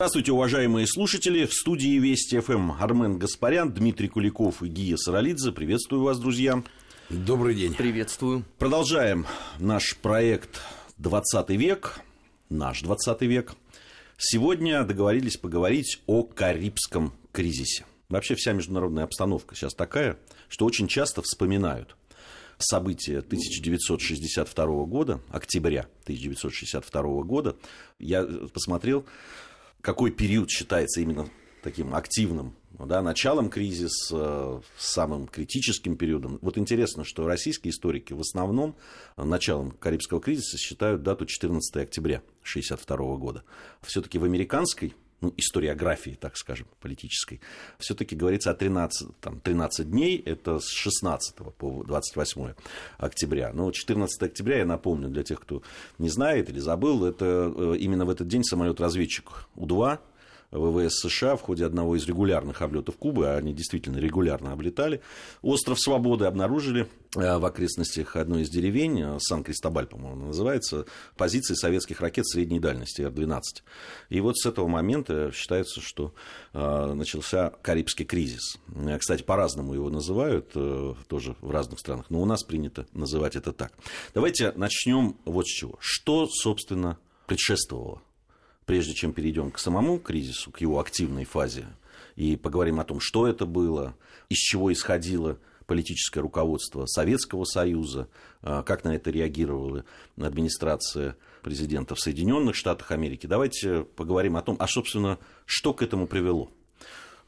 Здравствуйте, уважаемые слушатели. В студии Вести ФМ Армен Гаспарян, Дмитрий Куликов и Гия Саралидзе. Приветствую вас, друзья. Добрый день. Приветствую. Продолжаем наш проект «20 век», наш 20 век. Сегодня договорились поговорить о Карибском кризисе. Вообще вся международная обстановка сейчас такая, что очень часто вспоминают события 1962 года, октября 1962 года. Я посмотрел какой период считается именно таким активным да, началом кризиса, самым критическим периодом. Вот интересно, что российские историки в основном началом Карибского кризиса считают дату 14 октября 1962 года. Все-таки в американской ну, историографии, так скажем, политической, все-таки говорится о 13, там, 13 дней, это с 16 по 28 октября. Но 14 октября, я напомню, для тех, кто не знает или забыл, это э, именно в этот день самолет-разведчик У-2 ВВС США в ходе одного из регулярных облетов Кубы, а они действительно регулярно облетали, остров Свободы обнаружили э, в окрестностях одной из деревень, э, Сан-Кристобаль, по-моему, называется, позиции советских ракет средней дальности Р-12. И вот с этого момента считается, что э, начался Карибский кризис. Кстати, по-разному его называют, тоже в разных странах, но у нас принято называть это так. Давайте начнем вот с чего. Что, собственно, предшествовало прежде чем перейдем к самому кризису, к его активной фазе, и поговорим о том, что это было, из чего исходило политическое руководство Советского Союза, а, как на это реагировала администрация президента в Соединенных Штатах Америки. Давайте поговорим о том, а, собственно, что к этому привело.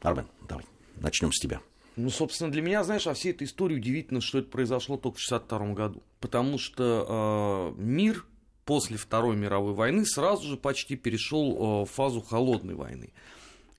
Армен, давай, начнем с тебя. Ну, собственно, для меня, знаешь, во всей этой истории удивительно, что это произошло только в 1962 году. Потому что э, мир после Второй мировой войны сразу же почти перешел э, в фазу холодной войны.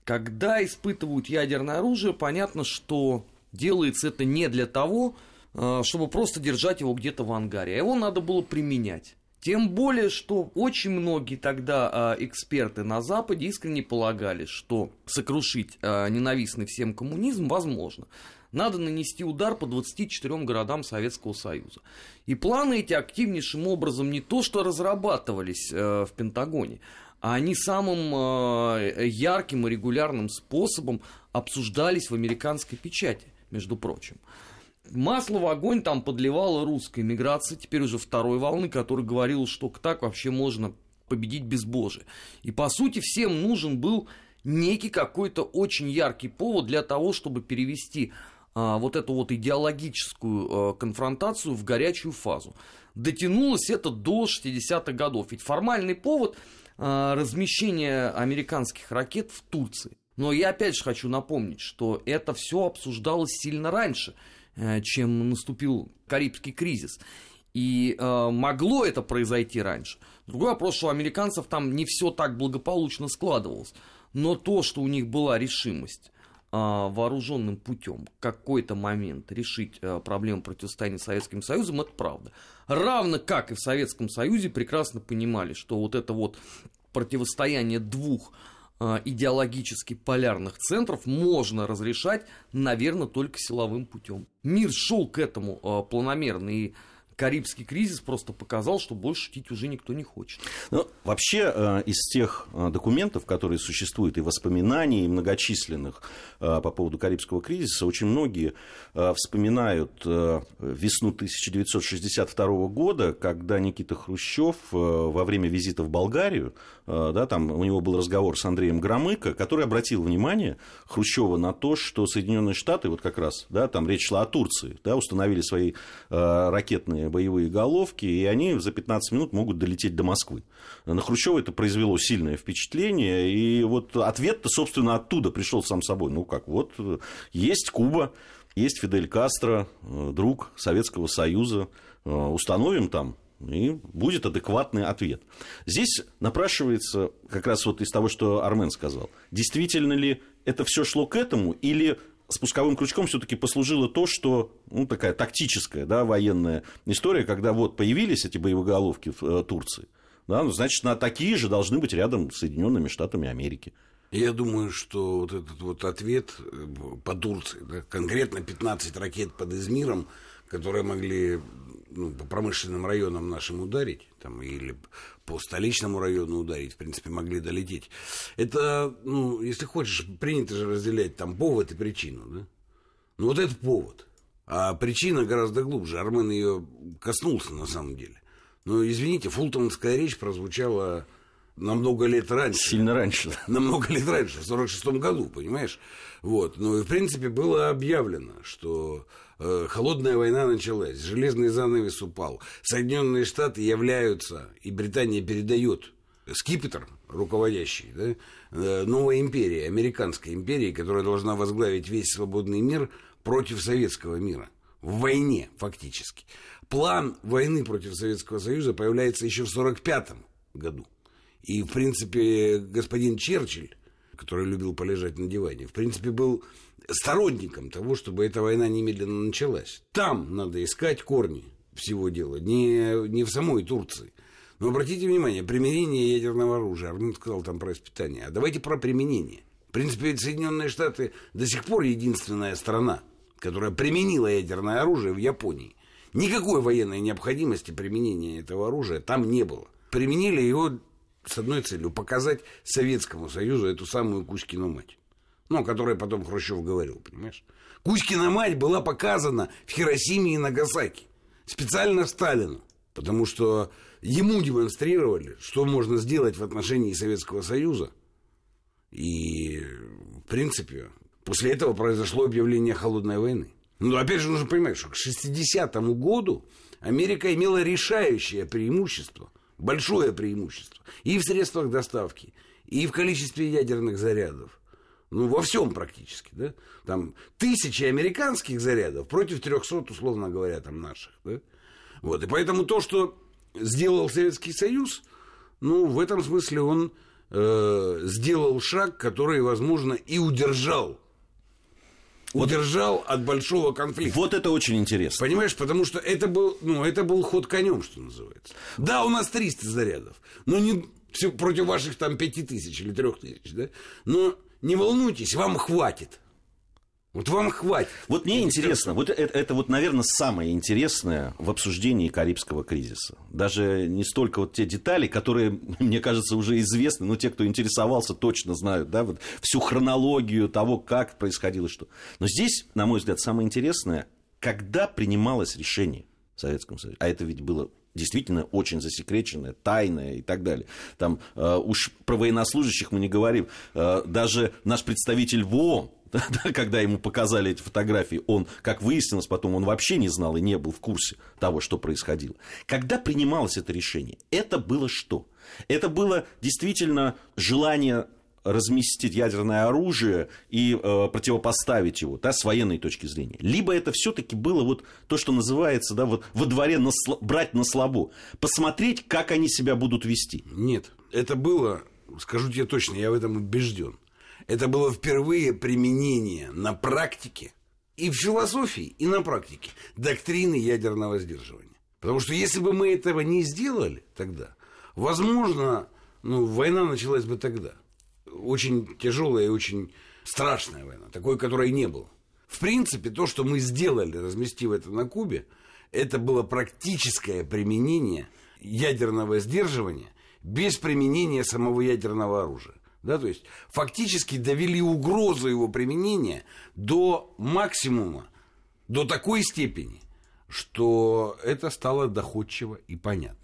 Когда испытывают ядерное оружие, понятно, что делается это не для того, э, чтобы просто держать его где-то в ангаре, а его надо было применять. Тем более, что очень многие тогда э, эксперты на Западе искренне полагали, что сокрушить ненавистный всем коммунизм возможно надо нанести удар по 24 городам Советского Союза. И планы эти активнейшим образом не то что разрабатывались э, в Пентагоне, а они самым э, ярким и регулярным способом обсуждались в американской печати, между прочим. Масло в огонь там подливала русская миграция, теперь уже второй волны, которая говорила, что так вообще можно победить безбожие. И по сути всем нужен был некий какой-то очень яркий повод для того, чтобы перевести вот эту вот идеологическую а, конфронтацию в горячую фазу. Дотянулось это до 60-х годов. Ведь формальный повод а, размещения американских ракет в Турции. Но я опять же хочу напомнить, что это все обсуждалось сильно раньше, э, чем наступил Карибский кризис. И э, могло это произойти раньше. Другой вопрос, что у американцев там не все так благополучно складывалось. Но то, что у них была решимость а, вооруженным путем какой-то момент решить а, проблему противостояния Советским Союзом, это правда. Равно как и в Советском Союзе прекрасно понимали, что вот это вот противостояние двух а, идеологически полярных центров можно разрешать, наверное, только силовым путем. Мир шел к этому планомерно и Карибский кризис просто показал, что больше шутить уже никто не хочет. Ну, вообще, э, из тех э, документов, которые существуют, и воспоминаний, многочисленных э, по поводу Карибского кризиса, очень многие вспоминают весну 1962 года, когда Никита Хрущев во время визита в Болгарию, да, там у него был разговор с Андреем Громыко, который обратил внимание Хрущева на то, что Соединенные Штаты, вот как раз, да, там речь шла о Турции, да, установили свои ракетные боевые головки, и они за 15 минут могут долететь до Москвы. На Хрущева это произвело сильное впечатление, и вот ответ-то, собственно, оттуда пришел сам собой. Ну как, вот есть Куба, есть Фидель Кастро, друг Советского Союза, установим там и будет адекватный ответ. Здесь напрашивается как раз вот из того, что Армен сказал. Действительно ли это все шло к этому, или спусковым крючком все-таки послужило то, что ну, такая тактическая да, военная история, когда вот появились эти боевоголовки в э, Турции, да, ну, значит, на такие же должны быть рядом с Соединенными Штатами Америки. Я думаю, что вот этот вот ответ э, по Турции, да, конкретно 15 ракет под Измиром, которые могли ну, по промышленным районам нашим ударить, там, или по столичному району ударить, в принципе, могли долететь. Это, ну, если хочешь, принято же разделять там повод и причину, да? Ну, вот это повод. А причина гораздо глубже. Армен ее коснулся, на самом деле. Но, извините, фултонская речь прозвучала намного лет раньше. Сильно раньше. Намного лет раньше, в 46 году, понимаешь? Вот. Ну, и, в принципе, было объявлено, что холодная война началась, железный занавес упал, Соединенные Штаты являются, и Британия передает скипетр руководящий, да, э, новой империи, американской империи, которая должна возглавить весь свободный мир против советского мира. В войне, фактически. План войны против Советского Союза появляется еще в 1945 году. И, в принципе, господин Черчилль, который любил полежать на диване, в принципе, был сторонником того, чтобы эта война немедленно началась. Там надо искать корни всего дела, не, не в самой Турции. Но обратите внимание, применение ядерного оружия, Армен сказал там про испытание, а давайте про применение. В принципе, Соединенные Штаты до сих пор единственная страна, которая применила ядерное оружие в Японии. Никакой военной необходимости применения этого оружия там не было. Применили его с одной целью – показать Советскому Союзу эту самую Кузькину мать. Ну, о которой потом Хрущев говорил, понимаешь? Кузькина мать была показана в Хиросиме и Нагасаки. Специально Сталину. Потому что ему демонстрировали, что можно сделать в отношении Советского Союза. И, в принципе, после этого произошло объявление холодной войны. Но опять же нужно понимать, что к 60-му году Америка имела решающее преимущество – большое преимущество и в средствах доставки, и в количестве ядерных зарядов. Ну, во всем практически, да? Там тысячи американских зарядов против 300, условно говоря, там наших, да? Вот, и поэтому то, что сделал Советский Союз, ну, в этом смысле он э, сделал шаг, который, возможно, и удержал вот, удержал от большого конфликта. Вот это очень интересно. Понимаешь, потому что это был, ну, это был ход конем, что называется. Да, у нас 300 зарядов, но не все против ваших там 5000 или 3000, да? Но не волнуйтесь, вам хватит. Вот вам хватит. Вот мне интересно, вот это, это вот, наверное, самое интересное в обсуждении Карибского кризиса. Даже не столько вот те детали, которые, мне кажется, уже известны, но те, кто интересовался, точно знают, да, вот всю хронологию того, как происходило что. Но здесь, на мой взгляд, самое интересное, когда принималось решение в Советском Союзе, а это ведь было действительно очень засекреченное, тайное и так далее. Там э, уж про военнослужащих мы не говорим. Э, даже наш представитель в ООН когда ему показали эти фотографии, он, как выяснилось потом, он вообще не знал и не был в курсе того, что происходило. Когда принималось это решение, это было что? Это было действительно желание разместить ядерное оружие и э, противопоставить его да, с военной точки зрения. Либо это все-таки было вот то, что называется да, вот во дворе на, брать на слабо, посмотреть, как они себя будут вести. Нет, это было, скажу тебе точно, я в этом убежден. Это было впервые применение на практике, и в философии, и на практике, доктрины ядерного сдерживания. Потому что если бы мы этого не сделали тогда, возможно, ну, война началась бы тогда. Очень тяжелая и очень страшная война, такой, которой не было. В принципе, то, что мы сделали, разместив это на Кубе, это было практическое применение ядерного сдерживания без применения самого ядерного оружия. Да, то есть фактически довели угрозу его применения до максимума, до такой степени, что это стало доходчиво и понятно.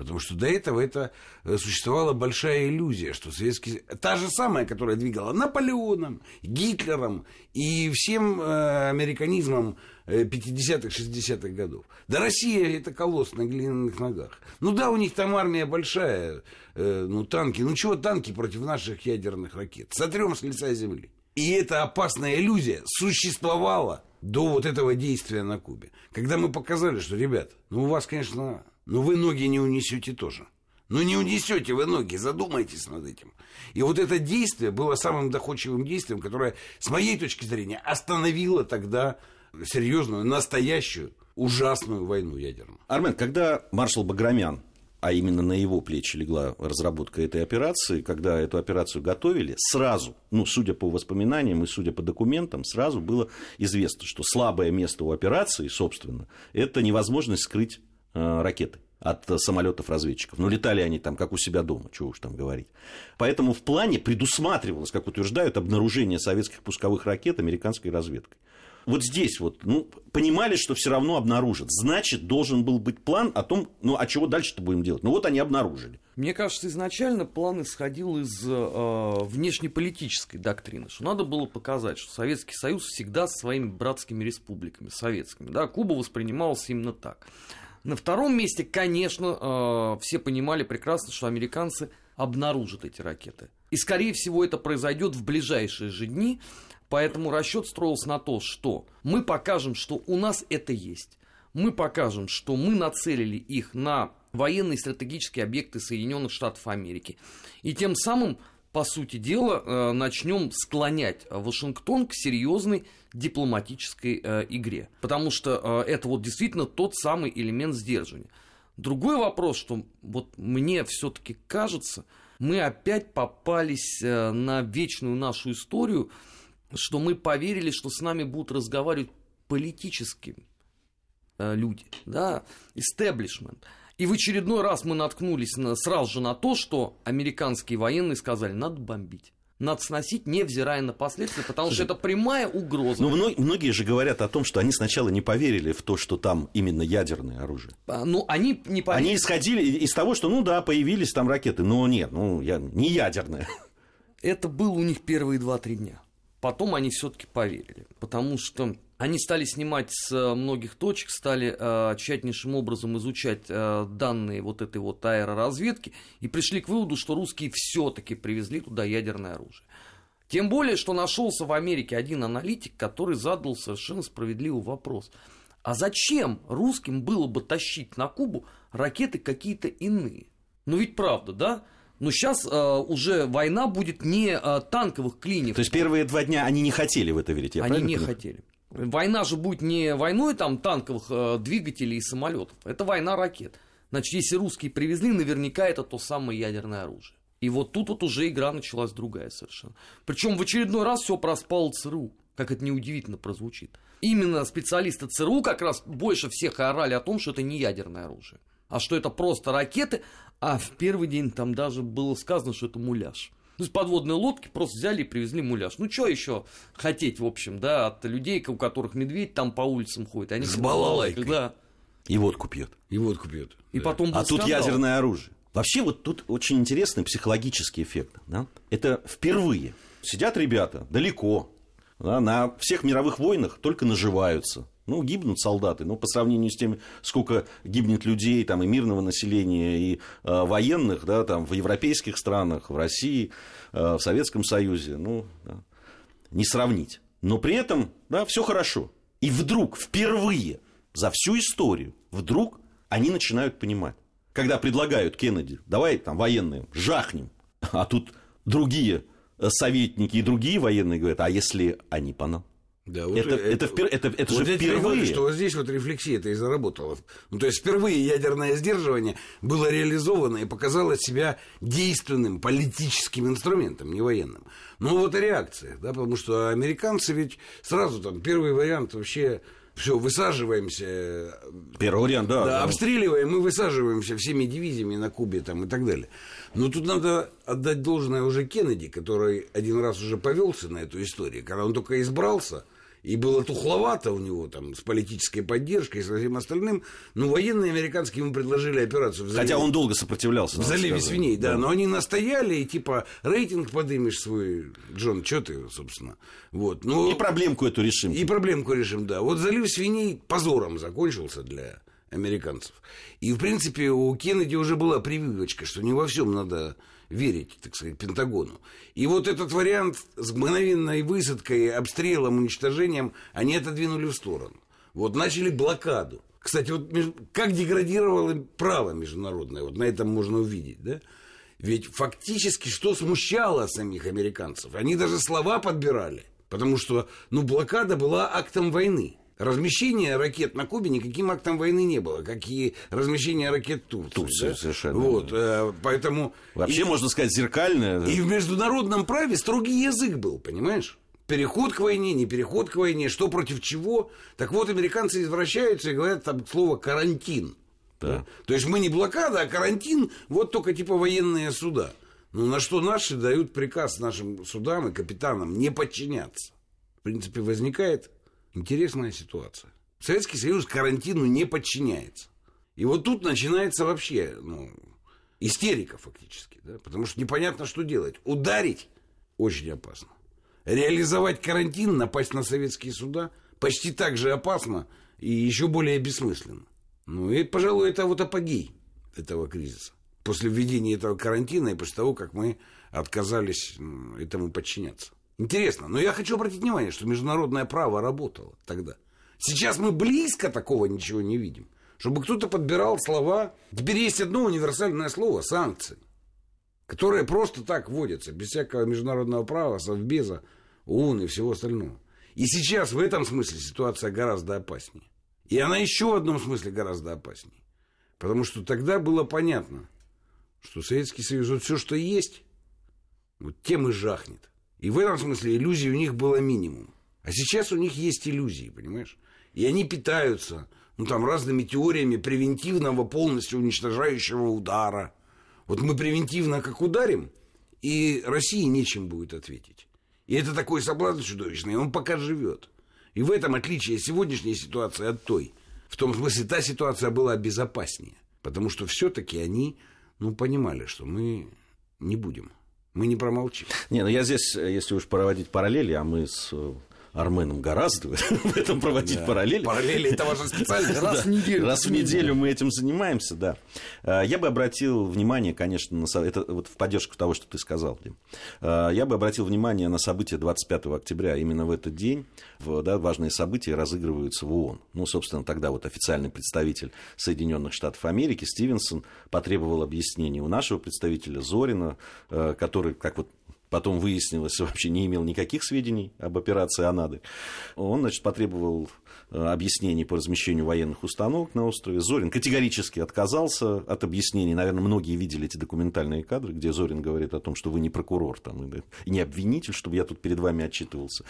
Потому что до этого это э, существовала большая иллюзия, что советский... Та же самая, которая двигала Наполеоном, Гитлером и всем э, американизмом 50-х, 60-х годов. Да Россия это колосс на глиняных ногах. Ну да, у них там армия большая, э, ну танки. Ну чего танки против наших ядерных ракет? Сотрем с лица земли. И эта опасная иллюзия существовала до вот этого действия на Кубе. Когда мы показали, что, ребят, ну у вас, конечно, ну вы ноги не унесете тоже. Ну не унесете вы ноги, задумайтесь над этим. И вот это действие было самым доходчивым действием, которое, с моей точки зрения, остановило тогда серьезную, настоящую, ужасную войну ядерную. Армен, когда маршал Баграмян а именно на его плечи легла разработка этой операции, когда эту операцию готовили, сразу, ну, судя по воспоминаниям и судя по документам, сразу было известно, что слабое место у операции, собственно, это невозможность скрыть ракеты от самолетов разведчиков. Но летали они там, как у себя дома, чего уж там говорить. Поэтому в плане предусматривалось, как утверждают, обнаружение советских пусковых ракет американской разведкой вот здесь вот, ну, понимали, что все равно обнаружат. Значит, должен был быть план о том, ну, а чего дальше-то будем делать? Ну, вот они обнаружили. Мне кажется, изначально план исходил из э, внешнеполитической доктрины, что надо было показать, что Советский Союз всегда со своими братскими республиками, советскими, да, Куба воспринималась именно так. На втором месте, конечно, э, все понимали прекрасно, что американцы обнаружат эти ракеты. И, скорее всего, это произойдет в ближайшие же дни, Поэтому расчет строился на то, что мы покажем, что у нас это есть. Мы покажем, что мы нацелили их на военные стратегические объекты Соединенных Штатов Америки. И тем самым, по сути дела, э, начнем склонять Вашингтон к серьезной дипломатической э, игре. Потому что э, это вот действительно тот самый элемент сдерживания. Другой вопрос, что вот мне все-таки кажется, мы опять попались на вечную нашу историю, что мы поверили, что с нами будут разговаривать политические люди, да, истеблишмент. И в очередной раз мы наткнулись на, сразу же на то, что американские военные сказали, надо бомбить. Надо сносить, невзирая на последствия, потому Слушай, что это прямая угроза. Ну, многие же говорят о том, что они сначала не поверили в то, что там именно ядерное оружие. А, ну, они не поверили. Они исходили из того, что, ну да, появились там ракеты, но нет, ну, я, не ядерное. Это было у них первые два-три дня. Потом они все-таки поверили, потому что они стали снимать с э, многих точек, стали э, тщательнейшим образом изучать э, данные вот этой вот аэроразведки и пришли к выводу, что русские все-таки привезли туда ядерное оружие. Тем более, что нашелся в Америке один аналитик, который задал совершенно справедливый вопрос. А зачем русским было бы тащить на Кубу ракеты какие-то иные? Ну ведь правда, да? Но сейчас э, уже война будет не э, танковых клиник. То есть первые два дня они не хотели в это верить, я Они не понимаю? хотели. Война же будет не войной там танковых э, двигателей и самолетов, это война ракет. Значит, если русские привезли, наверняка это то самое ядерное оружие. И вот тут вот уже игра началась другая совершенно. Причем в очередной раз все проспало ЦРУ, как это неудивительно прозвучит. Именно специалисты ЦРУ как раз больше всех орали о том, что это не ядерное оружие а что это просто ракеты, а в первый день там даже было сказано, что это муляж. То есть подводные лодки просто взяли и привезли муляж. Ну, что еще хотеть, в общем, да, от людей, у которых медведь там по улицам ходит. Они С балалайкой. Да. И водку пьет. И водку пьет. И да. потом а тут ядерное оружие. Вообще вот тут очень интересный психологический эффект. Да? Это впервые. Сидят ребята далеко, да, на всех мировых войнах только наживаются. Ну, гибнут солдаты, но по сравнению с тем, сколько гибнет людей, там, и мирного населения, и э, военных, да, там, в европейских странах, в России, э, в Советском Союзе, ну, да, не сравнить. Но при этом, да, все хорошо. И вдруг, впервые за всю историю, вдруг они начинают понимать. Когда предлагают Кеннеди, давай там военные, жахнем, а тут другие советники и другие военные говорят, а если они по нам? Да, вот это, это, это, это, это вот же впервые. Что вот здесь вот рефлексия это и заработала. Ну, то есть впервые ядерное сдерживание было реализовано и показало себя действенным политическим инструментом, не военным. Ну вот и реакция, да, потому что американцы ведь сразу там первый вариант вообще все, высаживаемся. Первый вариант, да, да, да. Обстреливаем, мы высаживаемся всеми дивизиями на Кубе там, и так далее. Но тут надо отдать должное уже Кеннеди, который один раз уже повелся на эту историю. Когда он только избрался, и было тухловато у него там с политической поддержкой и со всем остальным. Но военные американские ему предложили операцию в заливе. Хотя он долго сопротивлялся. В заливе сказать. свиней, да, да. Но они настояли, и типа рейтинг подымешь свой, Джон, что ты, собственно. Вот. Ну, и проблемку эту решим. И проблемку решим, да. Вот залив свиней позором закончился для американцев. И, в принципе, у Кеннеди уже была прививочка, что не во всем надо верить, так сказать, Пентагону. И вот этот вариант с мгновенной высадкой, обстрелом, уничтожением, они отодвинули в сторону. Вот начали блокаду. Кстати, вот как деградировало право международное, вот на этом можно увидеть, да? Ведь фактически что смущало самих американцев? Они даже слова подбирали, потому что, ну, блокада была актом войны. Размещение ракет на Кубе никаким актом войны не было, как и размещение ракет Турции. Турции, да? совершенно. Вот, э, поэтому... Вообще, и, можно сказать, зеркальное. И в международном праве строгий язык был, понимаешь? Переход к войне, не переход к войне, что против чего. Так вот, американцы извращаются и говорят там слово «карантин». Да. Да? То есть мы не блокада, а карантин, вот только типа военные суда. Ну, на что наши дают приказ нашим судам и капитанам не подчиняться. В принципе, возникает интересная ситуация. Советский Союз карантину не подчиняется. И вот тут начинается вообще ну, истерика фактически. Да? Потому что непонятно, что делать. Ударить очень опасно. Реализовать карантин, напасть на советские суда почти так же опасно и еще более бессмысленно. Ну и, пожалуй, это вот апогей этого кризиса. После введения этого карантина и после того, как мы отказались этому подчиняться. Интересно, но я хочу обратить внимание, что международное право работало тогда. Сейчас мы близко такого ничего не видим. Чтобы кто-то подбирал слова. Теперь есть одно универсальное слово – санкции, которые просто так вводятся, без всякого международного права, совбеза, ООН и всего остального. И сейчас в этом смысле ситуация гораздо опаснее. И она еще в одном смысле гораздо опаснее. Потому что тогда было понятно, что Советский Союз, вот все, что есть, вот тем и жахнет. И в этом смысле иллюзий у них было минимум. А сейчас у них есть иллюзии, понимаешь? И они питаются ну, там, разными теориями превентивного, полностью уничтожающего удара. Вот мы превентивно как ударим, и России нечем будет ответить. И это такой соблазн чудовищный, он пока живет. И в этом отличие сегодняшней ситуации от той. В том смысле, та ситуация была безопаснее. Потому что все-таки они ну, понимали, что мы не будем. Мы не промолчим. Не, ну я здесь, если уж проводить параллели, а мы с Арменом гораздо в этом проводить да. параллели. Параллели это ваша специальность. Раз в неделю. Раз в неделю мы этим занимаемся, да. А, я бы обратил внимание, конечно, на это вот в поддержку того, что ты сказал, Дим. А, я бы обратил внимание на события 25 октября. Именно в этот день да, важные события разыгрываются в ООН. Ну, собственно, тогда вот официальный представитель Соединенных Штатов Америки Стивенсон потребовал объяснений у нашего представителя Зорина, а, который, как вот потом выяснилось, вообще не имел никаких сведений об операции «Анады». Он, значит, потребовал э, объяснений по размещению военных установок на острове. Зорин категорически отказался от объяснений. Наверное, многие видели эти документальные кадры, где Зорин говорит о том, что вы не прокурор там, и не обвинитель, чтобы я тут перед вами отчитывался.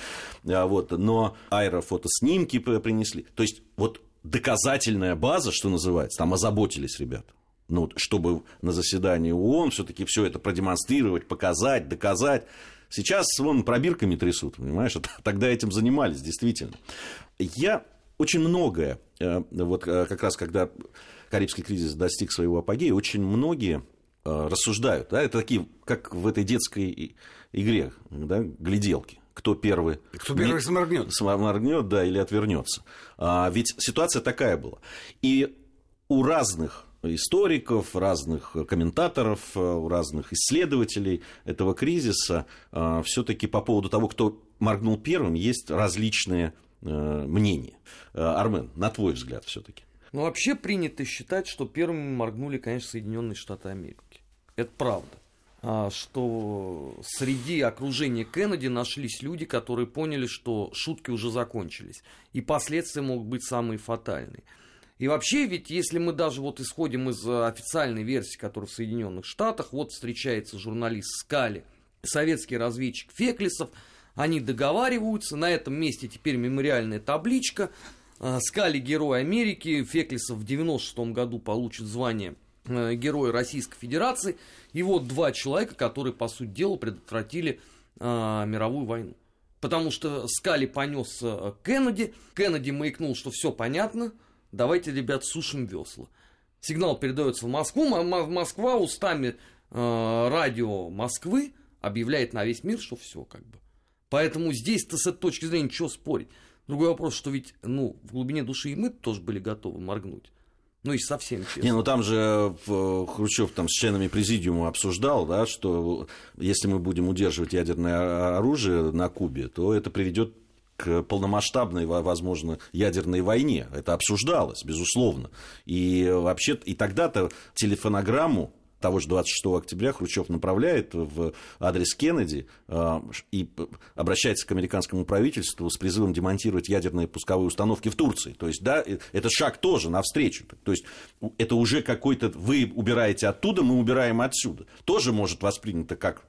А вот. Но аэрофотоснимки принесли. То есть, вот доказательная база, что называется, там озаботились ребята ну, чтобы на заседании ООН все-таки все это продемонстрировать, показать, доказать. Сейчас вон пробирками трясут, понимаешь? Тогда этим занимались, действительно. Я очень многое, э, вот э, как раз когда Карибский кризис достиг своего апогея, очень многие э, рассуждают, да, это такие, как в этой детской игре, да, гляделки кто первый... Кто первый сморгнет. Сморгнет, да, или отвернется. А, ведь ситуация такая была. И у разных историков, разных комментаторов, разных исследователей этого кризиса, а, все-таки по поводу того, кто моргнул первым, есть различные э, мнения. Э, Армен, на твой взгляд все-таки. Ну, вообще принято считать, что первыми моргнули, конечно, Соединенные Штаты Америки. Это правда. А, что среди окружения Кеннеди нашлись люди, которые поняли, что шутки уже закончились. И последствия могут быть самые фатальные. И вообще, ведь если мы даже вот исходим из э, официальной версии, которая в Соединенных Штатах, вот встречается журналист Скали, советский разведчик Феклисов, они договариваются, на этом месте теперь мемориальная табличка, э, Скали Герой Америки, Феклисов в 96 году получит звание э, Героя Российской Федерации, и вот два человека, которые, по сути дела, предотвратили а, мировую войну. Потому что Скали понес Кеннеди, Кеннеди маякнул, что все понятно, давайте, ребят, сушим весла. Сигнал передается в Москву, Москва устами э, радио Москвы объявляет на весь мир, что все как бы. Поэтому здесь-то с этой точки зрения ничего спорить. Другой вопрос, что ведь, ну, в глубине души и мы тоже были готовы моргнуть. Ну и совсем честно. Не, ну там же Хрущев там с членами президиума обсуждал, да, что если мы будем удерживать ядерное оружие на Кубе, то это приведет к полномасштабной, возможно, ядерной войне. Это обсуждалось, безусловно. И вообще, и тогда-то телефонограмму того же 26 октября Хрущев направляет в адрес Кеннеди э, и обращается к американскому правительству с призывом демонтировать ядерные пусковые установки в Турции. То есть, да, это шаг тоже навстречу. То есть, это уже какой-то... Вы убираете оттуда, мы убираем отсюда. Тоже может воспринято как...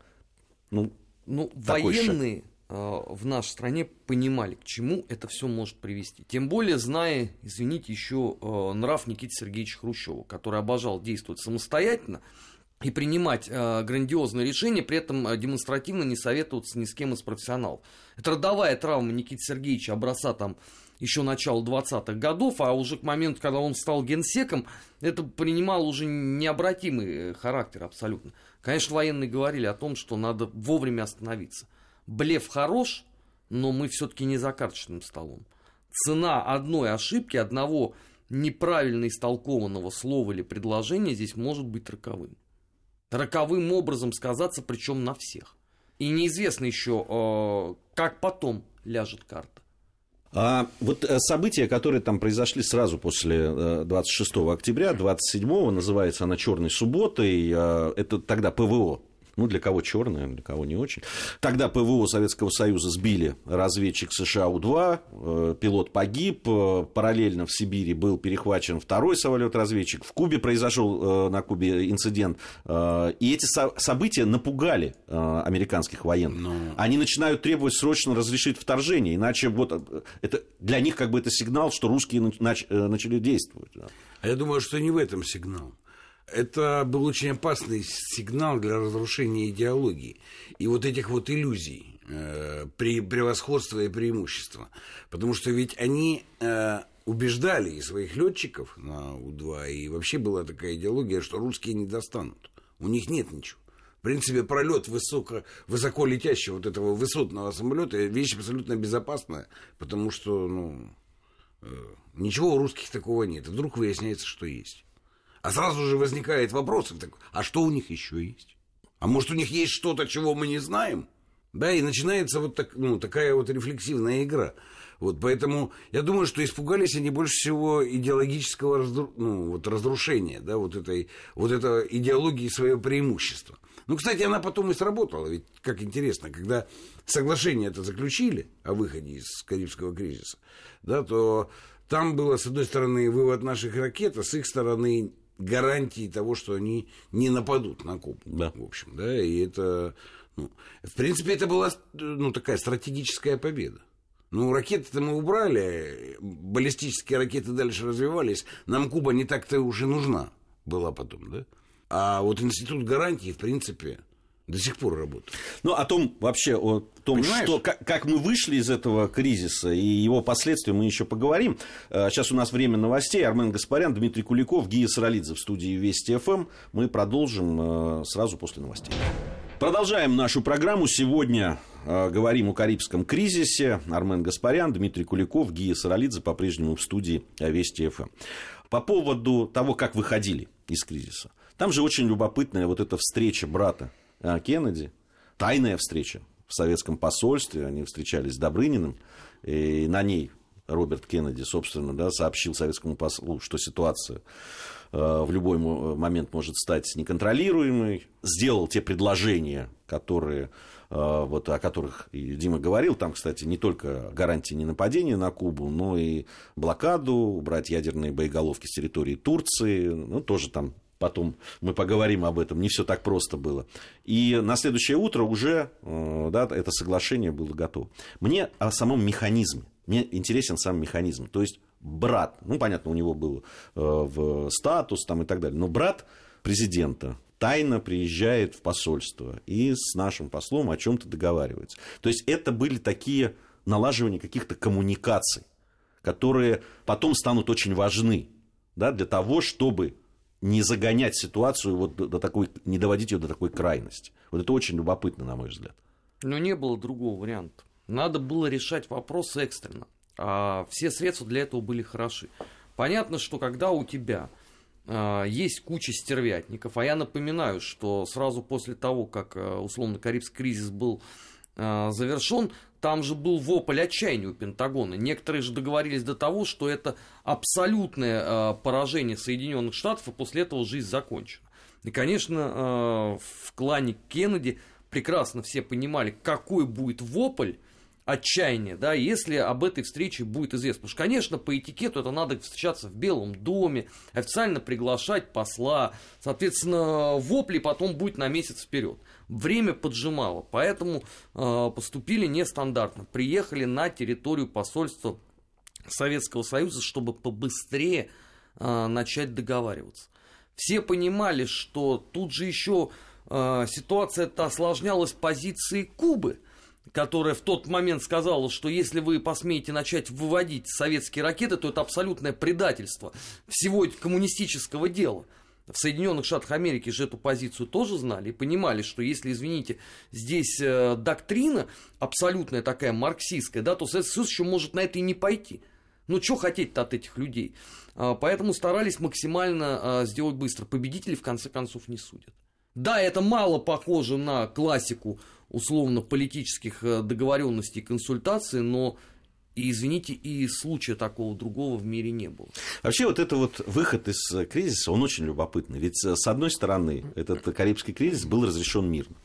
Ну, ну военные шаг Э, в нашей стране понимали, к чему это все может привести. Тем более, зная, извините, еще э, нрав Никиты Сергеевича Хрущева, который обожал действовать самостоятельно и принимать э, грандиозные решения, при этом демонстративно не советоваться ни с кем из профессионалов. Это родовая травма Никиты Сергеевича образца там еще начала 20-х годов, а уже к моменту, когда он стал генсеком, это принимало уже необратимый характер абсолютно. Конечно, военные говорили о том, что надо вовремя остановиться – блеф хорош, но мы все-таки не за карточным столом. Цена одной ошибки, одного неправильно истолкованного слова или предложения здесь может быть роковым. Роковым образом сказаться, причем на всех. И неизвестно еще, э, как потом ляжет карта. А вот э, события, которые там произошли сразу после 26 э, октября, 27 называется она «Черной субботой», это тогда ПВО ну, для кого черная, для кого не очень. Тогда ПВО Советского Союза сбили разведчик США У-2, э, пилот погиб, э, параллельно в Сибири был перехвачен второй самолет-разведчик, в Кубе произошел э, на Кубе инцидент, и эти события напугали американских военных. Но... Ну. Они начинают требовать срочно разрешить вторжение, иначе вот это для них как бы это сигнал, что русские начали действовать. А я думаю, что не в этом сигнал это был очень опасный сигнал для разрушения идеологии и вот этих вот иллюзий э, превосходства и преимущества. Потому что ведь они э, убеждали и своих летчиков на У-2, и вообще была такая идеология, что русские не достанут. У них нет ничего. В принципе, пролет высоко, высоко летящего вот этого высотного самолета вещь абсолютно безопасная, потому что ну, э, ничего у русских такого нет. Вдруг выясняется, что есть. А сразу же возникает вопрос, а что у них еще есть? А может, у них есть что-то, чего мы не знаем? Да, и начинается вот так, ну, такая вот рефлексивная игра. Вот, поэтому я думаю, что испугались они больше всего идеологического разру... ну, вот разрушения, да, вот этой вот это идеологии своего преимущества. Ну, кстати, она потом и сработала, ведь как интересно, когда соглашение это заключили о выходе из Карибского кризиса, да, то там было, с одной стороны, вывод наших ракет, а с их стороны гарантии того, что они не нападут на Кубу. Да. В общем, да, и это, ну, в принципе, это была, ну, такая стратегическая победа. Ну, ракеты-то мы убрали, баллистические ракеты дальше развивались, нам Куба не так-то уже нужна была потом, да? А вот институт гарантии, в принципе, до сих пор работает. Ну, о том вообще, о том, что, как, как мы вышли из этого кризиса и его последствия мы еще поговорим. Э, сейчас у нас время новостей. Армен Гаспарян, Дмитрий Куликов, Гия Саралидзе в студии Вести ФМ. Мы продолжим э, сразу после новостей. Продолжаем нашу программу. Сегодня э, говорим о Карибском кризисе. Армен Гаспарян, Дмитрий Куликов, Гия Саралидзе по-прежнему в студии Вести ФМ. По поводу того, как выходили из кризиса. Там же очень любопытная вот эта встреча брата Кеннеди, тайная встреча в советском посольстве, они встречались с Добрыниным, и на ней Роберт Кеннеди, собственно, да, сообщил советскому послу, что ситуация э, в любой момент может стать неконтролируемой, сделал те предложения, которые, э, вот, о которых и Дима говорил, там, кстати, не только гарантии ненападения на Кубу, но и блокаду, убрать ядерные боеголовки с территории Турции, ну, тоже там потом мы поговорим об этом, не все так просто было. И на следующее утро уже э, да, это соглашение было готово. Мне о самом механизме, мне интересен сам механизм. То есть брат, ну понятно, у него был э, в статус там и так далее, но брат президента тайно приезжает в посольство и с нашим послом о чем-то договаривается. То есть это были такие налаживания каких-то коммуникаций, которые потом станут очень важны да, для того, чтобы не загонять ситуацию вот до такой, не доводить ее до такой крайности. Вот это очень любопытно, на мой взгляд. Но не было другого варианта. Надо было решать вопрос экстренно. А все средства для этого были хороши. Понятно, что когда у тебя а, есть куча стервятников, а я напоминаю, что сразу после того, как а, условно Карибский кризис был а, завершен, там же был вопль отчаяния у Пентагона. Некоторые же договорились до того, что это абсолютное э, поражение Соединенных Штатов, и после этого жизнь закончена. И, конечно, в клане Кеннеди прекрасно все понимали, какой будет вопль, отчаяния, да, если об этой встрече будет известно. Потому что, конечно, по этикету это надо встречаться в Белом доме, официально приглашать посла, соответственно, вопли потом будет на месяц вперед. Время поджимало, поэтому э, поступили нестандартно. Приехали на территорию посольства Советского Союза, чтобы побыстрее э, начать договариваться. Все понимали, что тут же еще э, ситуация-то осложнялась позицией Кубы – которая в тот момент сказала, что если вы посмеете начать выводить советские ракеты, то это абсолютное предательство всего коммунистического дела. В Соединенных Штатах Америки же эту позицию тоже знали и понимали, что если, извините, здесь э, доктрина абсолютная такая марксистская, да, то Союз еще может на это и не пойти. Ну, что хотеть-то от этих людей? А, поэтому старались максимально а, сделать быстро. Победители, в конце концов, не судят. Да, это мало похоже на классику условно-политических э, договоренностей и консультаций, но и, извините, и случая такого другого в мире не было. Вообще вот это вот выход из э, кризиса, он очень любопытный. Ведь э, с одной стороны, этот Карибский кризис был разрешен мирно.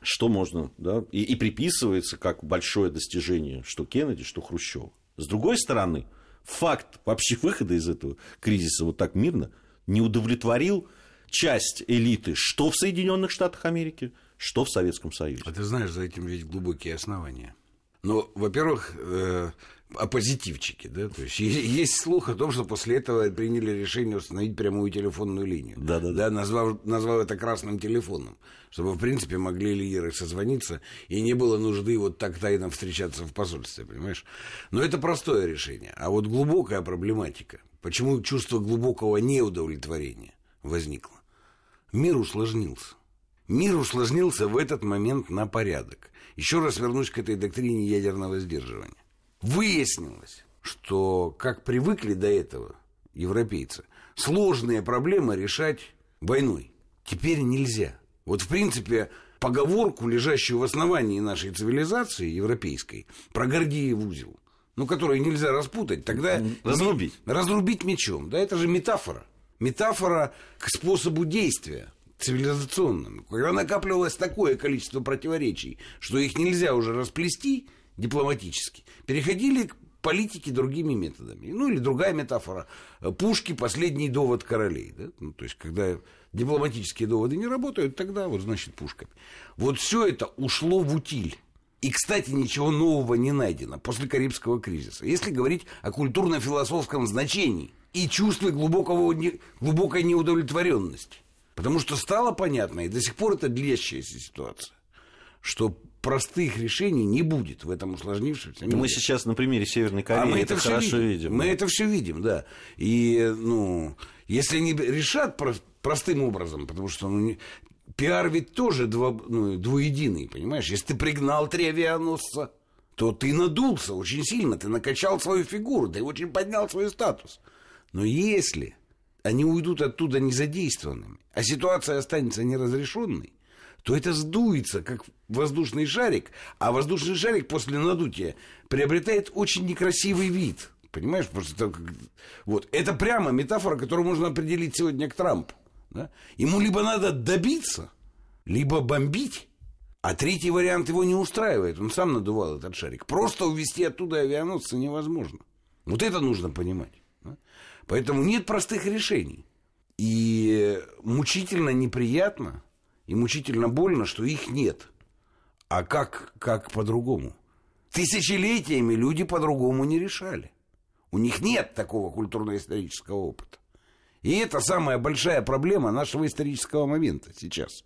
Что можно, да, и, и приписывается как большое достижение, что Кеннеди, что Хрущева. С другой стороны, факт вообще выхода из этого кризиса вот так мирно не удовлетворил часть элиты, что в Соединенных Штатах Америки, что в Советском Союзе. А ты знаешь, за этим ведь глубокие основания. Ну, во-первых, э, оппозитивчики, да, то есть есть слух о том, что после этого приняли решение установить прямую телефонную линию, да, да, да. назвав, назвав это красным телефоном, чтобы, в принципе, могли лидеры созвониться, и не было нужды вот так тайно встречаться в посольстве, понимаешь? Но это простое решение, а вот глубокая проблематика, почему чувство глубокого неудовлетворения возникло? Мир усложнился. Мир усложнился в этот момент на порядок. Еще раз вернусь к этой доктрине ядерного сдерживания. Выяснилось, что, как привыкли до этого европейцы, сложные проблемы решать войной. Теперь нельзя. Вот, в принципе, поговорку, лежащую в основании нашей цивилизации европейской, про Гордиев узел, ну, которую нельзя распутать, тогда... Разрубить. Разрубить мечом. Да, это же метафора. Метафора к способу действия цивилизационным, когда накапливалось такое количество противоречий, что их нельзя уже расплести дипломатически, переходили к политике другими методами. Ну, или другая метафора. Пушки – последний довод королей. Да? Ну, то есть, когда дипломатические доводы не работают, тогда вот, значит, пушками. Вот все это ушло в утиль. И, кстати, ничего нового не найдено после Карибского кризиса. Если говорить о культурно-философском значении и чувстве глубокого, глубокой неудовлетворенности. Потому что стало понятно, и до сих пор это длящаяся ситуация, что простых решений не будет в этом усложнившемся мире. Мы сейчас на примере Северной Кореи а мы это, это хорошо видим. видим. Мы да. это все видим, да. И, ну, если они решат про простым образом, потому что ну, не... пиар ведь тоже дво... ну, двуединый, понимаешь? Если ты пригнал три авианосца, то ты надулся очень сильно, ты накачал свою фигуру, ты очень поднял свой статус. Но если они уйдут оттуда незадействованными, а ситуация останется неразрешенной, то это сдуется, как воздушный шарик, а воздушный шарик после надутия приобретает очень некрасивый вид. Понимаешь? Просто так, вот. Это прямо метафора, которую можно определить сегодня к Трампу. Да? Ему либо надо добиться, либо бомбить, а третий вариант его не устраивает. Он сам надувал этот шарик. Просто увезти оттуда авианосцы невозможно. Вот это нужно понимать. Поэтому нет простых решений. И мучительно неприятно, и мучительно больно, что их нет. А как, как по-другому? Тысячелетиями люди по-другому не решали. У них нет такого культурно-исторического опыта. И это самая большая проблема нашего исторического момента сейчас.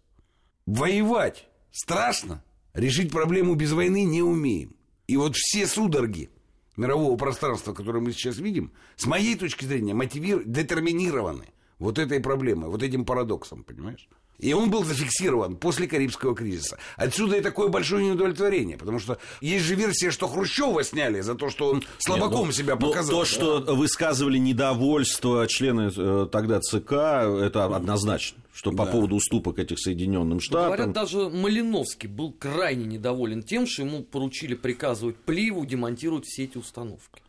Воевать страшно, решить проблему без войны не умеем. И вот все судороги мирового пространства, которое мы сейчас видим, с моей точки зрения, мотивир... детерминированы вот этой проблемой, вот этим парадоксом, понимаешь? И он был зафиксирован после Карибского кризиса. Отсюда и такое большое неудовлетворение, потому что есть же версия, что Хрущева сняли за то, что он слабаком Нет, ну, себя ну, показал. то, да? что высказывали недовольство члены э, тогда ЦК, это однозначно что по да. поводу уступок этих Соединенным Штатам. Говорят, даже Малиновский был крайне недоволен тем, что ему поручили приказывать Пливу демонтировать все эти установки.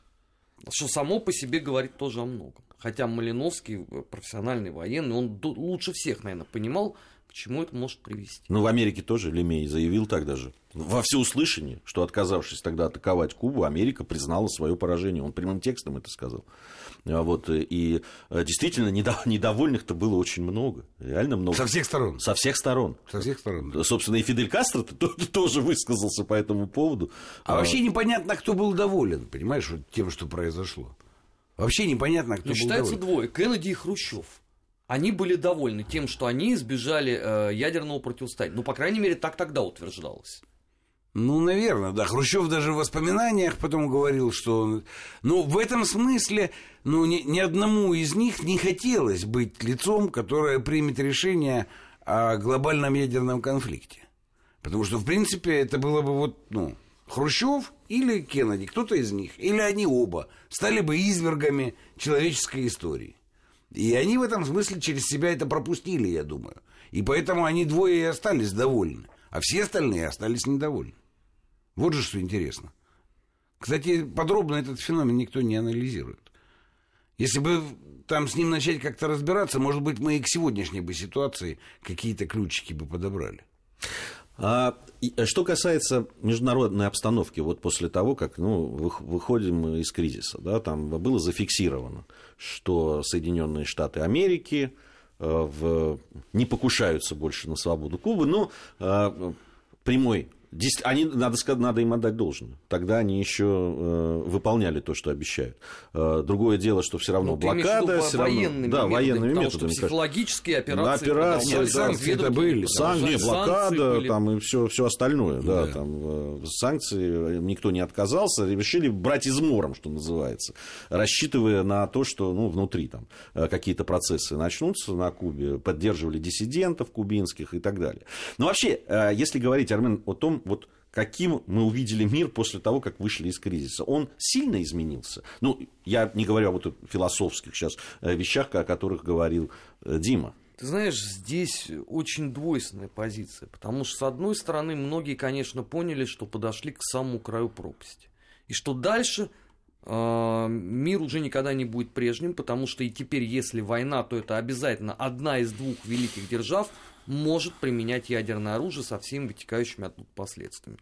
Что само по себе говорит тоже о многом. Хотя Малиновский, э, профессиональный военный, он лучше всех, наверное, понимал, к чему это может привести. Ну, в Америке тоже Лемей заявил тогда же, во всеуслышание, что отказавшись тогда атаковать Кубу, Америка признала свое поражение. Он прямым текстом это сказал. А вот, и э, действительно, недовольных-то было очень много. Реально много. Со всех сторон. Со всех сторон. Со всех сторон. Да. Собственно, и Фидель Кастро тоже высказался по этому поводу. А, а вообще непонятно, кто был доволен, понимаешь, вот тем, что произошло. Вообще непонятно, кто ну, был считается доволен. двое, Кеннеди и Хрущев они были довольны тем, что они избежали э, ядерного противостояния. Ну, по крайней мере, так тогда утверждалось. Ну, наверное, да. Хрущев даже в воспоминаниях потом говорил, что... Ну, в этом смысле, ну, ни, ни одному из них не хотелось быть лицом, которое примет решение о глобальном ядерном конфликте. Потому что, в принципе, это было бы вот, ну, Хрущев или Кеннеди, кто-то из них, или они оба, стали бы извергами человеческой истории. И они в этом смысле через себя это пропустили, я думаю. И поэтому они двое и остались довольны. А все остальные остались недовольны. Вот же что интересно. Кстати, подробно этот феномен никто не анализирует. Если бы там с ним начать как-то разбираться, может быть, мы и к сегодняшней бы ситуации какие-то ключики бы подобрали. А, э, что касается международной обстановки, вот после того, как ну, выходим из кризиса, да, там было зафиксировано, что Соединенные Штаты Америки э, в, не покушаются больше на свободу Кубы, но э, прямой они, надо, сказать, надо им отдать должное. Тогда они еще э, выполняли то, что обещают. Э, другое дело, что все равно ну, блокада, все равно, военными да, методами, военными потому методами. Что психологические операции, операции Нет, санкции это были, санкции, блокада, были. там и все, все остальное, да, Да. там э, санкции никто не отказался, решили брать измором, что называется, рассчитывая на то, что ну внутри там э, какие-то процессы начнутся на Кубе, поддерживали диссидентов кубинских и так далее. Но вообще, э, если говорить, Армен, о том, вот каким мы увидели мир после того, как вышли из кризиса. Он сильно изменился. Ну, я не говорю об вот философских сейчас э, вещах, о которых говорил э, Дима. Ты знаешь, здесь очень двойственная позиция, потому что, с одной стороны, многие, конечно, поняли, что подошли к самому краю пропасти. И что дальше э, мир уже никогда не будет прежним, потому что и теперь, если война, то это обязательно одна из двух великих держав может применять ядерное оружие со всеми вытекающими оттуда последствиями.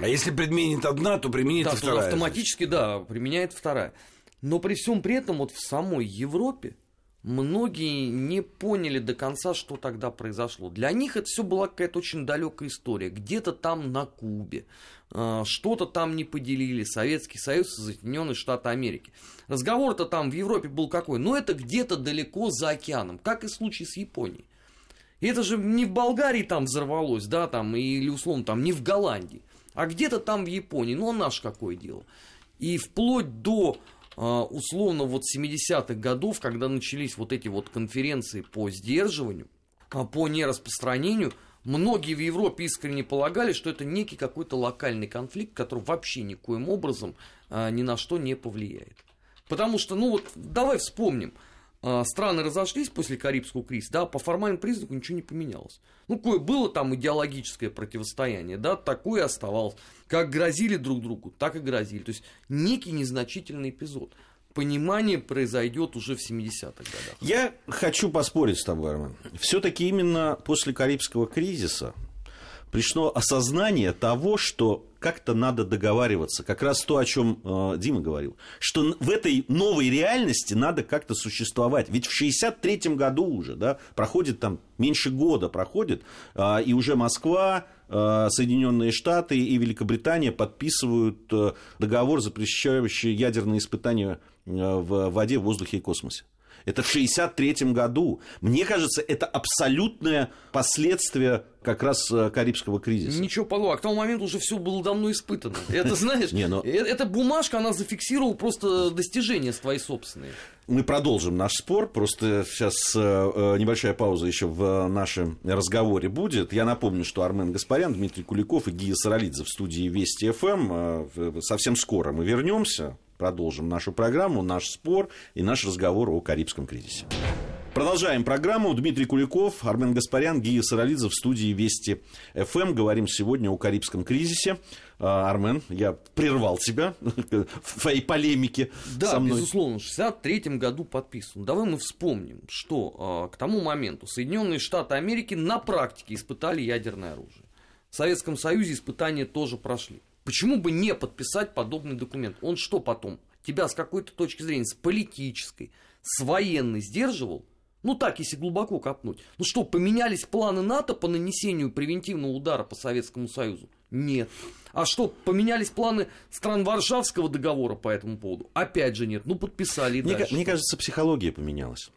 А если применит одна, то применит да, вторая. То автоматически, да, применяет вторая. Но при всем при этом вот в самой Европе многие не поняли до конца, что тогда произошло. Для них это все была какая-то очень далекая история. Где-то там на Кубе, а, что-то там не поделили Советский Союз и Соединенные Штаты Америки. Разговор-то там в Европе был какой? Ну, это где-то далеко за океаном, как и в случае с Японией. И это же не в Болгарии там взорвалось, да, там, или условно там не в Голландии, а где-то там в Японии. Ну, а наш какое дело? И вплоть до а, условно вот 70-х годов, когда начались вот эти вот конференции по сдерживанию, а, по нераспространению, многие в Европе искренне полагали, что это некий какой-то локальный конфликт, который вообще никоим образом а, ни на что не повлияет. Потому что, ну вот, давай вспомним – страны разошлись после Карибского кризиса, да, по формальному признаку ничего не поменялось. Ну, кое было там идеологическое противостояние, да, такое оставалось. Как грозили друг другу, так и грозили. То есть, некий незначительный эпизод. Понимание произойдет уже в 70-х годах. Я хочу поспорить с тобой, Армен. Все-таки именно после Карибского кризиса пришло осознание того, что как-то надо договариваться. Как раз то, о чем э, Дима говорил. Что в этой новой реальности надо как-то существовать. Ведь в 63-м году уже, да, проходит там меньше года проходит, э, и уже Москва, э, Соединенные Штаты и Великобритания подписывают э, договор, запрещающий ядерные испытания э, в воде, в воздухе и космосе. Это в 1963 году. Мне кажется, это абсолютное последствие как раз э, Карибского кризиса. Ничего подобного. А к тому моменту уже все было давно испытано. Это, знаешь, Не, но... Э, эта бумажка, она зафиксировала просто достижения свои собственные. Мы продолжим наш спор. Просто сейчас э, небольшая пауза еще в нашем разговоре будет. Я напомню, что Армен Гаспарян, Дмитрий Куликов и Гия Саралидзе в студии Вести ФМ. Совсем скоро мы вернемся продолжим нашу программу, наш спор и наш разговор о Карибском кризисе. Продолжаем программу. Дмитрий Куликов, Армен Гаспарян, Гия Саралидзе в студии Вести ФМ. Говорим сегодня о Карибском кризисе. А, Армен, я прервал тебя в твоей полемике да, со мной. безусловно, в 63 году подписан. Давай мы вспомним, что э, к тому моменту Соединенные Штаты Америки на практике испытали ядерное оружие. В Советском Союзе испытания тоже прошли. Почему бы не подписать подобный документ? Он что потом? Тебя с какой-то точки зрения, с политической, с военной сдерживал? Ну так, если глубоко копнуть. Ну что, поменялись планы НАТО по нанесению превентивного удара по Советскому Союзу? Нет. А что, поменялись планы стран Варшавского договора по этому поводу? Опять же нет. Ну подписали и мне, дальше. Мне кажется, психология поменялась.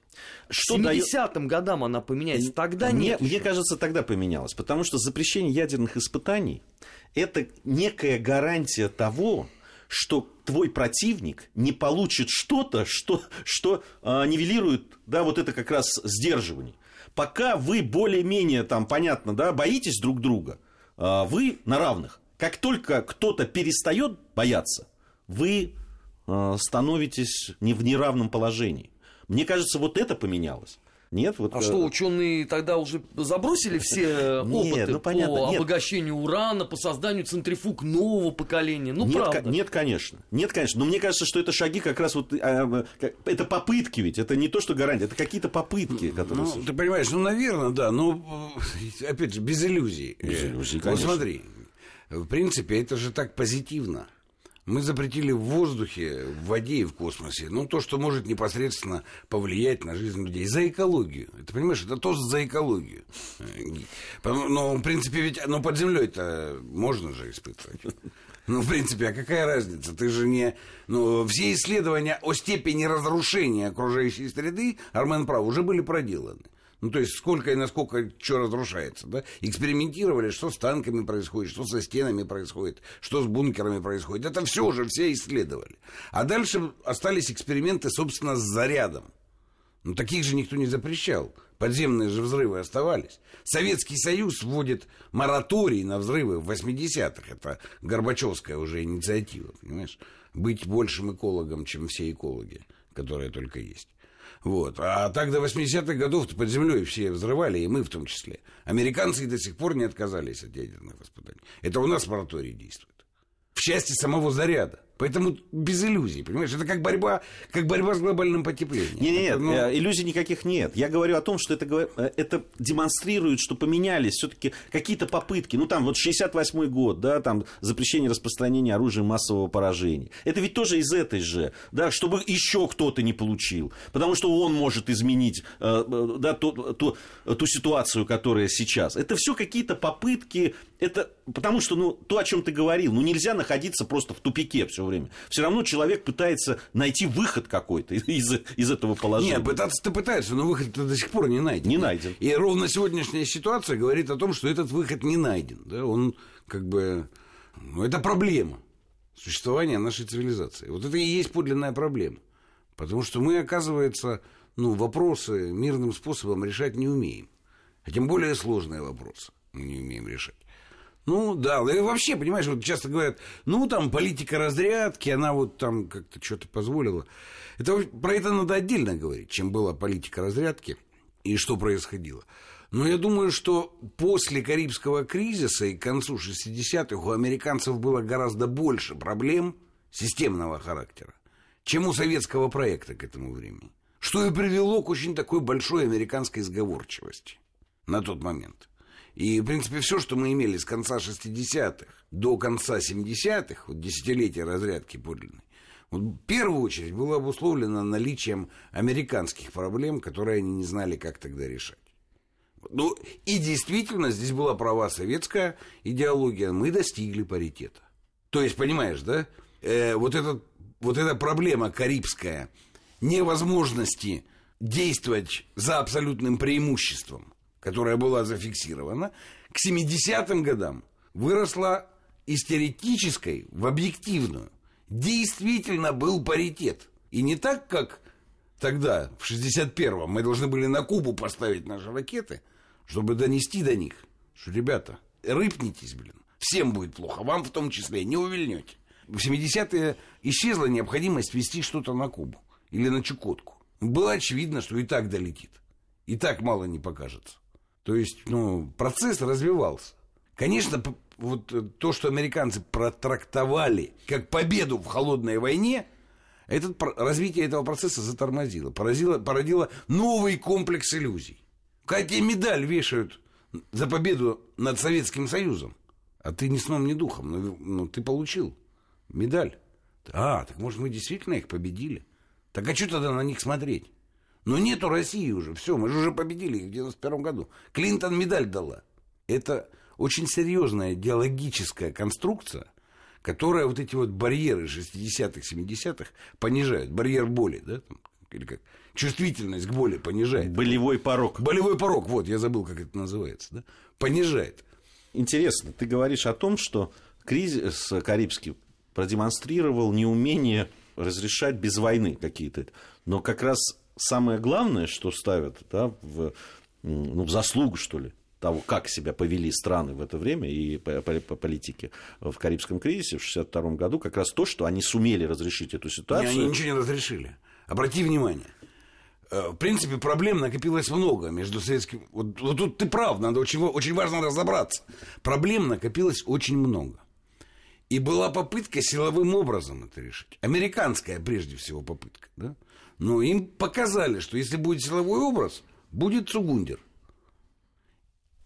Что К 70-м дает... годам она поменяется, тогда мне, нет. Мне еще. кажется, тогда поменялась, потому что запрещение ядерных испытаний – это некая гарантия того, что твой противник не получит что-то, что, что а, нивелирует, да, вот это как раз сдерживание. Пока вы более-менее, там, понятно, да, боитесь друг друга, а, вы на равных. Как только кто-то перестает бояться, вы а, становитесь не в неравном положении. Мне кажется, вот это поменялось. Нет, вот... А что, ученые тогда уже забросили все опыты нет, ну, понятно, по нет. обогащению урана, по созданию центрифуг нового поколения? Ну, нет, правда. Нет, конечно. Нет, конечно. Но мне кажется, что это шаги как раз вот... А, это попытки ведь. Это не то, что гарантия. Это какие-то попытки, которые... Ну, ты понимаешь, ну, наверное, да. Но, опять же, без иллюзий. Без иллюзий, конечно. Вот смотри. В принципе, это же так позитивно. Мы запретили в воздухе, в воде и в космосе, ну, то, что может непосредственно повлиять на жизнь людей. За экологию. Ты понимаешь, это тоже за экологию. Но, в принципе, ведь, ну, под землей-то можно же испытывать. Ну, в принципе, а какая разница? Ты же не... Ну, все исследования о степени разрушения окружающей среды, Армен прав, уже были проделаны. Ну, то есть, сколько и насколько что разрушается, да? Экспериментировали, что с танками происходит, что со стенами происходит, что с бункерами происходит. Это все уже все исследовали. А дальше остались эксперименты, собственно, с зарядом. Ну, таких же никто не запрещал. Подземные же взрывы оставались. Советский Союз вводит мораторий на взрывы в 80-х. Это Горбачевская уже инициатива, понимаешь? Быть большим экологом, чем все экологи, которые только есть. Вот. А так до 80-х годов под землей все взрывали, и мы в том числе. Американцы до сих пор не отказались от ядерных испытаний. Это у нас мораторий действует. В части самого заряда. Поэтому без иллюзий, понимаешь? Это как борьба, как борьба с глобальным потеплением. Нет, нет, ну... Э, иллюзий никаких нет. Я говорю о том, что это, э, это демонстрирует, что поменялись все-таки какие-то попытки. Ну, там вот 68-й год, да, там запрещение распространения оружия массового поражения. Это ведь тоже из этой же, да, чтобы еще кто-то не получил. Потому что он может изменить э, да, ту, ту, ту ситуацию, которая сейчас. Это все какие-то попытки, это потому что, ну, то, о чем ты говорил, ну, нельзя находиться просто в тупике все время. Все равно человек пытается найти выход какой-то из, из этого положения. Нет, пытаться-то пытается, но выход-то до сих пор не найден. Не найден. И ровно сегодняшняя ситуация говорит о том, что этот выход не найден. Да? Он как бы... Ну, это проблема существования нашей цивилизации. Вот это и есть подлинная проблема. Потому что мы, оказывается, ну, вопросы мирным способом решать не умеем. А тем более сложные вопросы мы не умеем решать. Ну, да, и вообще, понимаешь, вот часто говорят, ну, там, политика разрядки, она вот там как-то что-то позволила. Это, про это надо отдельно говорить, чем была политика разрядки и что происходило. Но я думаю, что после Карибского кризиса и к концу 60-х у американцев было гораздо больше проблем системного характера, чем у советского проекта к этому времени. Что и привело к очень такой большой американской сговорчивости на тот момент. И, в принципе, все, что мы имели с конца 60-х до конца 70-х, вот десятилетия разрядки подлинной, вот в первую очередь было обусловлено наличием американских проблем, которые они не знали, как тогда решать. Ну, и действительно, здесь была права советская идеология, мы достигли паритета. То есть, понимаешь, да, э, вот, этот, вот эта проблема карибская, невозможности действовать за абсолютным преимуществом – которая была зафиксирована, к 70-м годам выросла из теоретической в объективную. Действительно был паритет. И не так, как тогда, в 61-м, мы должны были на Кубу поставить наши ракеты, чтобы донести до них, что, ребята, рыпнитесь, блин, всем будет плохо, вам в том числе, не увильнете. В 70-е исчезла необходимость вести что-то на Кубу или на Чукотку. Было очевидно, что и так долетит. и так мало не покажется. То есть, ну, процесс развивался. Конечно, вот э, то, что американцы протрактовали как победу в холодной войне, этот, развитие этого процесса затормозило, породило, породило новый комплекс иллюзий. Тебе медаль вешают за победу над Советским Союзом, а ты ни сном, ни духом, ну, ну ты получил медаль. А, так может мы действительно их победили? Так а что тогда на них смотреть? Но нету России уже, все, мы же уже победили их в 91 году. Клинтон медаль дала. Это очень серьезная идеологическая конструкция, которая вот эти вот барьеры 60-х, 70-х понижает. Барьер боли, да, там, или как чувствительность к боли понижает. Болевой порог. Болевой порог, вот, я забыл, как это называется, да, понижает. Интересно, ты говоришь о том, что кризис карибский продемонстрировал неумение разрешать без войны какие-то. Но как раз самое главное, что ставят да, в, ну, в заслугу, что ли, того, как себя повели страны в это время и по, по, по политике в Карибском кризисе в 1962 году, как раз то, что они сумели разрешить эту ситуацию. Не, они ничего не разрешили. Обрати внимание. Э, в принципе, проблем накопилось много между советским... Вот, вот тут ты прав, надо очень, очень важно разобраться. Проблем накопилось очень много. И была попытка силовым образом это решить. Американская, прежде всего, попытка. Да? Но им показали, что если будет силовой образ, будет Цугундер.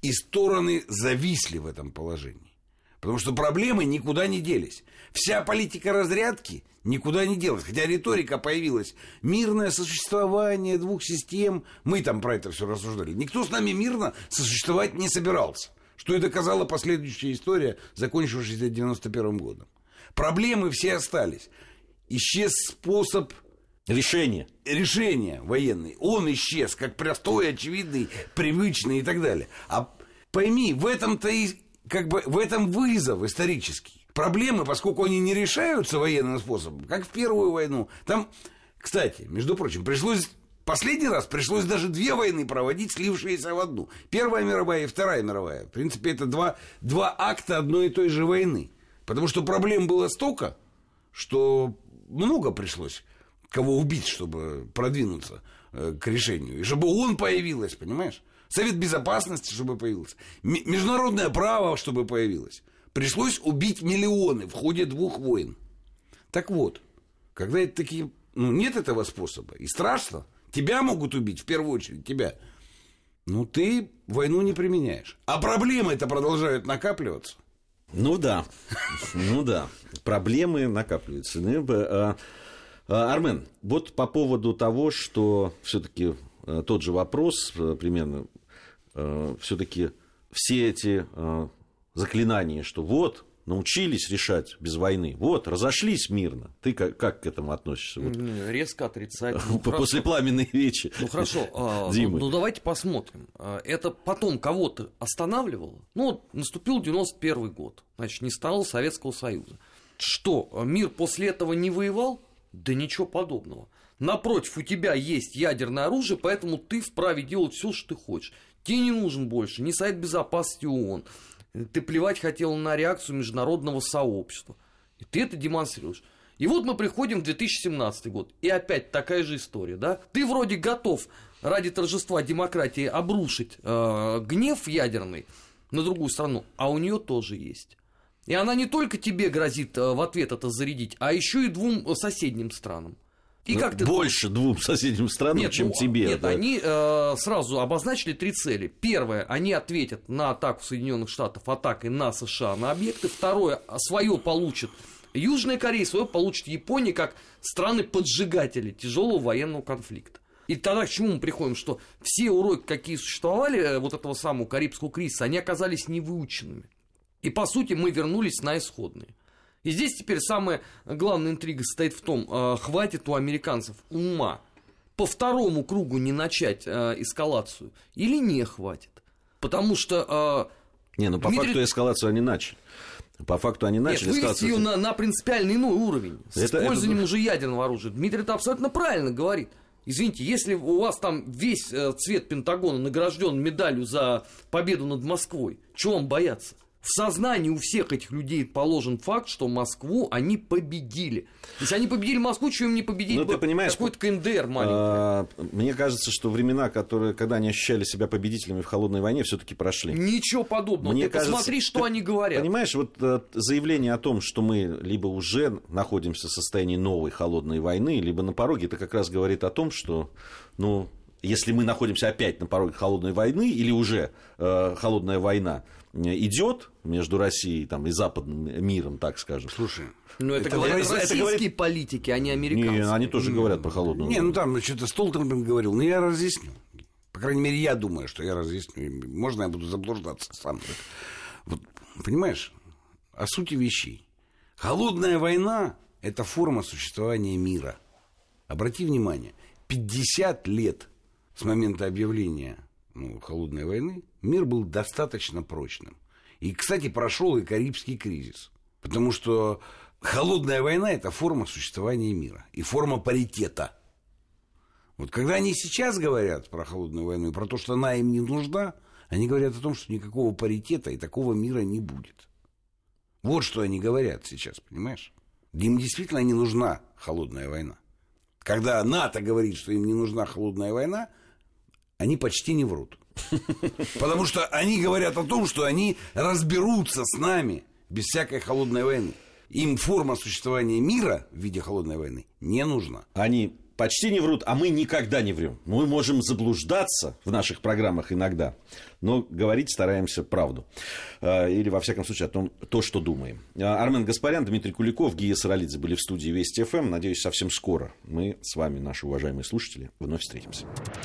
И стороны зависли в этом положении. Потому что проблемы никуда не делись. Вся политика разрядки никуда не делась. Хотя риторика появилась. Мирное сосуществование двух систем. Мы там про это все рассуждали. Никто с нами мирно сосуществовать не собирался. Что и доказала последующая история, закончившаяся 91 годом. Проблемы все остались. Исчез способ Решение. Решение военный. Он исчез, как простой, очевидный, привычный и так далее. А пойми, в этом-то и как бы в этом вызов исторический. Проблемы, поскольку они не решаются военным способом, как в Первую войну. Там, кстати, между прочим, пришлось Последний раз пришлось даже две войны проводить, слившиеся в одну. Первая мировая и Вторая мировая. В принципе, это два, два акта одной и той же войны. Потому что проблем было столько, что много пришлось кого убить, чтобы продвинуться э, к решению. И чтобы он появилась, понимаешь? Совет Безопасности, чтобы появился. Международное право, чтобы появилось. Пришлось убить миллионы в ходе двух войн. Так вот, когда это такие... Ну, нет этого способа. И страшно. Тебя могут убить, в первую очередь, тебя. Ну, ты войну не применяешь. А проблемы это продолжают накапливаться. Ну да, ну да, проблемы накапливаются. Ну, а, Армен, вот по поводу того, что все-таки э, тот же вопрос э, примерно, э, все-таки все эти заклинания, что вот научились решать без войны. Вот, разошлись мирно. Ты как, как к этому относишься? Вот. Резко отрицательно. Ну, После пламенной речи. Ну хорошо, а, ну, ну давайте посмотрим. А, это потом кого-то останавливало? Ну вот наступил 91 год, значит, не стало Советского Союза. Что, мир после этого не воевал? Да ничего подобного. Напротив, у тебя есть ядерное оружие, поэтому ты вправе делать все, что ты хочешь. Тебе не нужен больше ни Совет Безопасности ООН, ты плевать хотел на реакцию международного сообщества. И ты это демонстрируешь. И вот мы приходим в 2017 год, и опять такая же история, да? Ты вроде готов ради торжества демократии обрушить э, гнев ядерный на другую страну, а у нее тоже есть. И она не только тебе грозит э, в ответ это зарядить, а еще и двум соседним странам. И ну, как ты больше думаешь? двум соседним странам, нет, чем ну, тебе. Нет, да. они э, сразу обозначили три цели. Первое, они ответят на атаку Соединенных Штатов атакой на США на объекты. Второе, свое получит Южная Корея, свое получит Япония как страны-поджигатели тяжелого военного конфликта. И тогда к чему мы приходим, что все уроки, какие существовали, э, вот этого самого Карибского кризиса, они оказались невыученными. И по сути мы вернулись на исходные. И здесь теперь самая главная интрига состоит в том, э, хватит у американцев ума по второму кругу не начать э, эскалацию или не хватит. Потому что... Э, не, ну по Дмитрий... факту эскалацию они начали. По факту они начали Нет, вывести ее на, на принципиально иной уровень. С это, использованием это... уже ядерного оружия. Дмитрий это абсолютно правильно говорит. Извините, если у вас там весь цвет Пентагона награжден медалью за победу над Москвой, чего вам бояться? В сознании у всех этих людей положен факт, что Москву они победили. Если они победили Москву, чего им не победить? Ну, ты понимаешь, Какой-то КНДР маленький. А, Мне кажется, что времена, которые, когда они ощущали себя победителями в холодной войне, все-таки прошли. Ничего подобного. Мне Ты кажется, посмотри, что ты они говорят. Понимаешь, вот э, заявление о том, что мы либо уже находимся в состоянии новой холодной войны, либо на пороге, это как раз говорит о том, что, ну, если мы находимся опять на пороге холодной войны, или уже э, холодная война э, идет между Россией там, и западным миром, так скажем. Слушай, Ну, это, Это говорят говорит- это российские говорит- политики, а не американские. Не, они тоже говорят про холодную Не, войну. ну там что-то Столтенберг говорил, но я разъясню. По крайней мере, я думаю, что я разъясню. Можно я буду заблуждаться сам. Вот, понимаешь, о сути вещей. Холодная война – это форма существования мира. Обрати внимание, 50 лет с момента объявления ну, холодной войны мир был достаточно прочным. И, кстати, прошел и Карибский кризис. Потому что холодная война – это форма существования мира и форма паритета. Вот когда они сейчас говорят про холодную войну и про то, что она им не нужна, они говорят о том, что никакого паритета и такого мира не будет. Вот что они говорят сейчас, понимаешь? Им действительно не нужна холодная война. Когда НАТО говорит, что им не нужна холодная война, они почти не врут. Потому что они говорят о том, что они разберутся с нами без всякой холодной войны. Им форма существования мира в виде холодной войны не нужна. Они почти не врут, а мы никогда не врем. Мы можем заблуждаться в наших программах иногда, но говорить стараемся правду. Э, Или, во всяком случае, о том, то, что думаем. Э, Армен Гаспарян, Дмитрий Куликов, Гия Саралидзе были в студии Вести ФМ. Надеюсь, совсем скоро мы с вами, наши уважаемые слушатели, вновь встретимся.